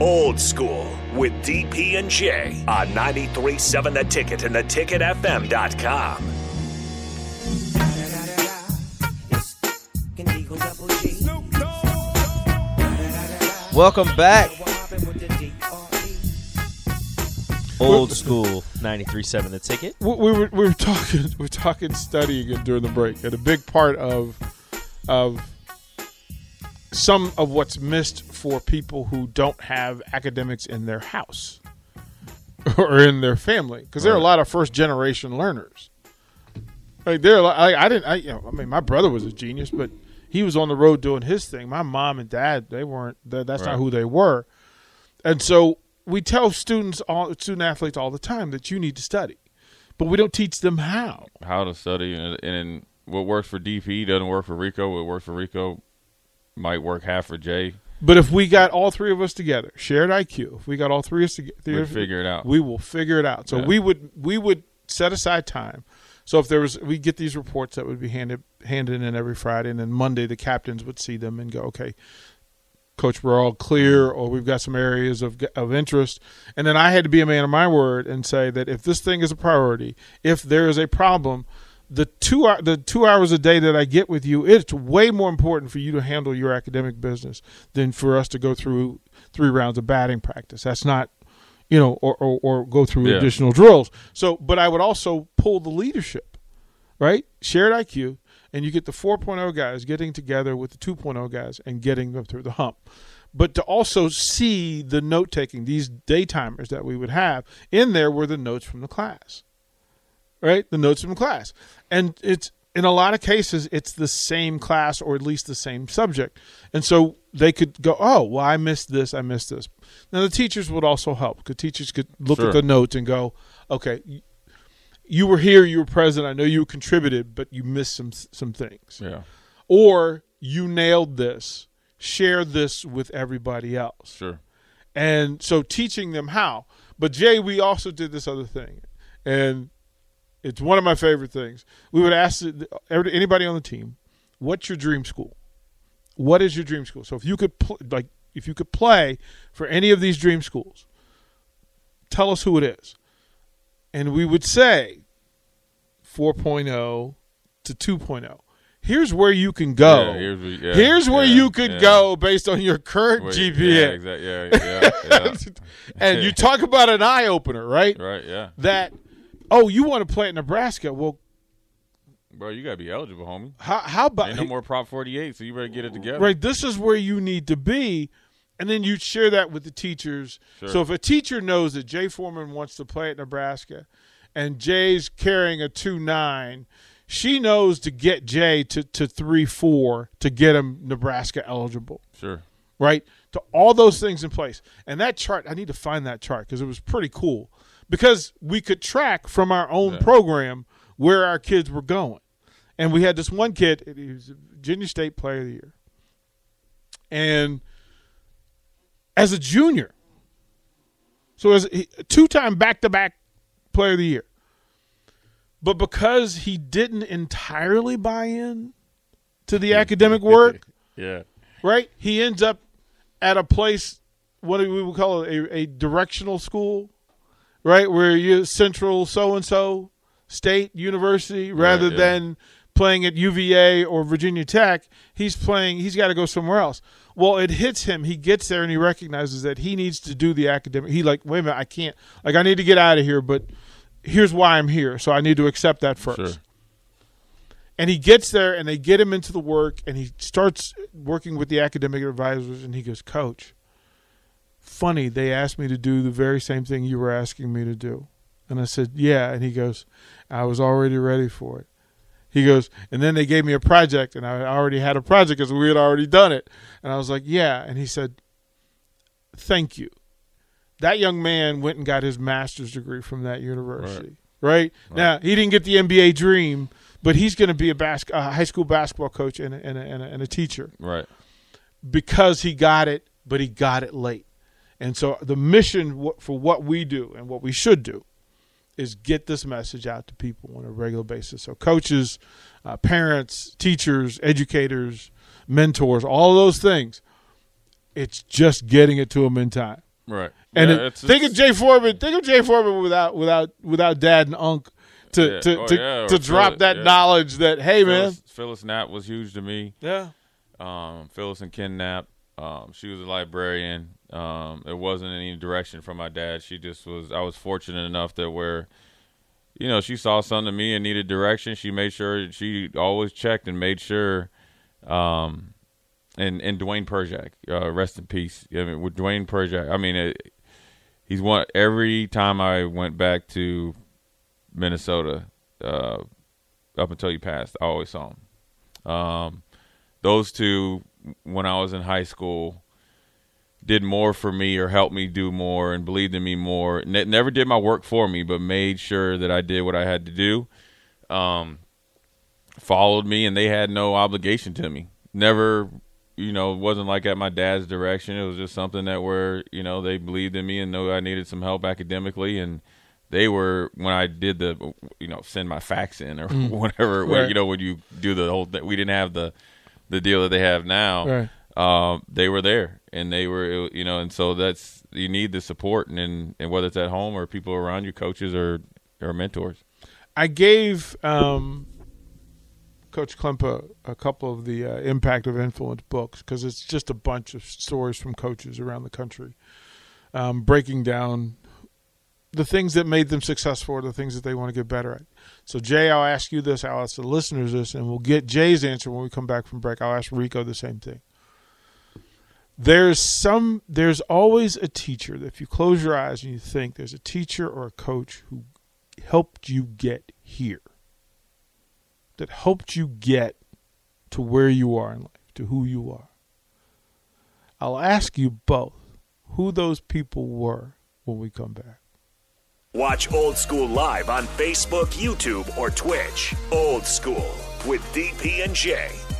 Old School with DP and J on 93.7 The Ticket and theticketfm.com. Welcome back. Old school 93.7 The Ticket. we, we were we were talking we were talking studying during the break, and a big part of of some of what's missed for people who don't have academics in their house or in their family, because there are a lot of first generation learners. Like there, I, I didn't. I, you know, I mean, my brother was a genius, but he was on the road doing his thing. My mom and dad, they weren't. that- That's not who they were. And so we tell students, all student athletes, all the time that you need to study, but we don't teach them how. how to study and, and what works for DP doesn't work for Rico. What works for Rico might work half for Jay. But if we got all three of us together, shared IQ, if we got all three of us together, We'd figure it out. We will figure it out. So Yeah. we would we would set aside time. So if there was, we get these reports that would be handed handed in every Friday, and then Monday the captains would see them and go, okay, coach, we're all clear, or we've got some areas of of interest. And then I had to be a man of my word and say that if this thing is a priority, if there is a problem, the two the two hours a day that I get with you, it's way more important for you to handle your academic business than for us to go through three rounds of batting practice. That's not, you know, or or, or go through Yeah. additional drills. So, but I would also pull the leadership, right? Shared IQ, and you get the 4.0 guys getting together with the 2.0 guys and getting them through the hump. But to also see the note taking, these daytimers that we would have in there were the notes from the class right? The notes from class. And it's in a lot of cases it's the same class or at least the same subject. And so they could go, "Oh, well I missed this, I missed this." Now the teachers would also help because teachers could look Sure. at the notes and go, "Okay, you were here, you were present, I know you contributed, but you missed some some things." Yeah, Or you nailed this. Share this with everybody else. sure. And so teaching them how. But Jay, we also did this other thing, and it's one of my favorite things. We would ask every- anybody on the team, "What's your dream school? What is your dream school?" So if you could pl- like if you could play for any of these dream schools, tell us who it is, and we would say 4.0 to 2.0. Here's where you can go. Yeah, here's where- yeah, Here's where yeah, you could go based on your current Wait, GPA. Yeah, exactly. Yeah, yeah, yeah. and you talk about an eye opener, right? right. Yeah, That oh, you want to play at Nebraska? Well, bro, you gotta be eligible, homie. how how about Ain't no more Prop 48, so you better get it together. right? This is where you need to be, and then you share that with the teachers. Sure. So if a teacher knows that Jay Foreman wants to play at Nebraska, and Jay's carrying a two nine. She knows to get Jay to, to three four to get him Nebraska eligible. Sure. right? To all those things in place. And that chart, I need to find that chart because it was pretty cool. Because we could track from our own Yeah. program where our kids were going. And we had this one kid, he was a Virginia State Player of the Year. And as a junior, so as a two time back to back Player of the Year. But because he didn't entirely buy in to the academic work, Yeah. right? He ends up at a place, what we would call a, a directional school, right? Where you central so and so state university rather yeah. than playing at UVA or Virginia Tech. He's playing. He's got to go somewhere else. Well, it hits him. He gets there and he recognizes that he needs to do the academic. He like, wait a minute, I can't. Like, I need to get out of here, but here's why I'm here. So I need to accept that first Sure. and he gets there and they get him into the work and he starts working with the academic advisors and he goes coach funny they asked me to do the very same thing you were asking me to do. And i said yeah. And he goes i was already ready for it. He goes and then they gave me a project and i already had a project because we had already done it. And i was like yeah. And he said thank you. That young man went and got his master's degree from that university right, now he didn't get the nba dream but he's going to be a, bas- a high school basketball coach and a, and, a, and, a, and a teacher. Right. because he got it, but he got it late. And so the mission for what we do and what we should do is get this message out to people on a regular basis. So coaches, uh, parents, teachers, educators, mentors, all of those things. It's just getting it to them in time. Right. And Yeah, it- it's- think of Jay Foreman. Think of Jay Foreman without without without Dad and Unc to Yeah. to Oh, to, yeah, to drop Phyllis- that knowledge that hey man, Phyllis, Phyllis Knapp was huge to me. yeah, um, Phyllis and Ken Knapp. Um, she was a librarian. Um, it wasn't any direction from my dad. She just was. I was fortunate enough that where, you know, she saw something in me and needed direction. She made sure she always checked and made sure. Um, and and Dwayne Perjak, uh, rest in peace. I mean, with Dwayne Perjak, I mean, it, he's one. Every time I went back to Minnesota, uh, up until he passed, I always saw him. Um, those two when I was in high school did more for me or helped me do more and believed in me more. Ne- never did my work for me, but made sure that I did what I had to do. Um, followed me, and they had no obligation to me. Never, you know, it wasn't like at my dad's direction. It was just something that where you know they believed in me and knew I needed some help academically, and they were when I did the, you know, send my fax in or whatever. where, you know, when you do the whole, thing, we didn't have the the deal that they have now. Right. Um, they were there, and they were, you know, and so that's you need the support, and and, and whether it's at home or people around you, coaches or or mentors. I gave um, Coach Klempa a couple of the uh, Impact of Influence books because it's just a bunch of stories from coaches around the country, um, breaking down the things that made them successful or the things that they want to get better at. So, Jay, I'll ask you this, I'll ask the listeners this, and we'll get Jay's answer when we come back from break. I'll ask Rico the same thing. There's some. There's always a teacher. If you close your eyes and you think there's a teacher or a coach who helped you get here, that helped you get to where you are in life, to who you are. I'll ask you both who those people were when we come back. Watch Old School live on Facebook, YouTube, or Twitch. Old School with DP and J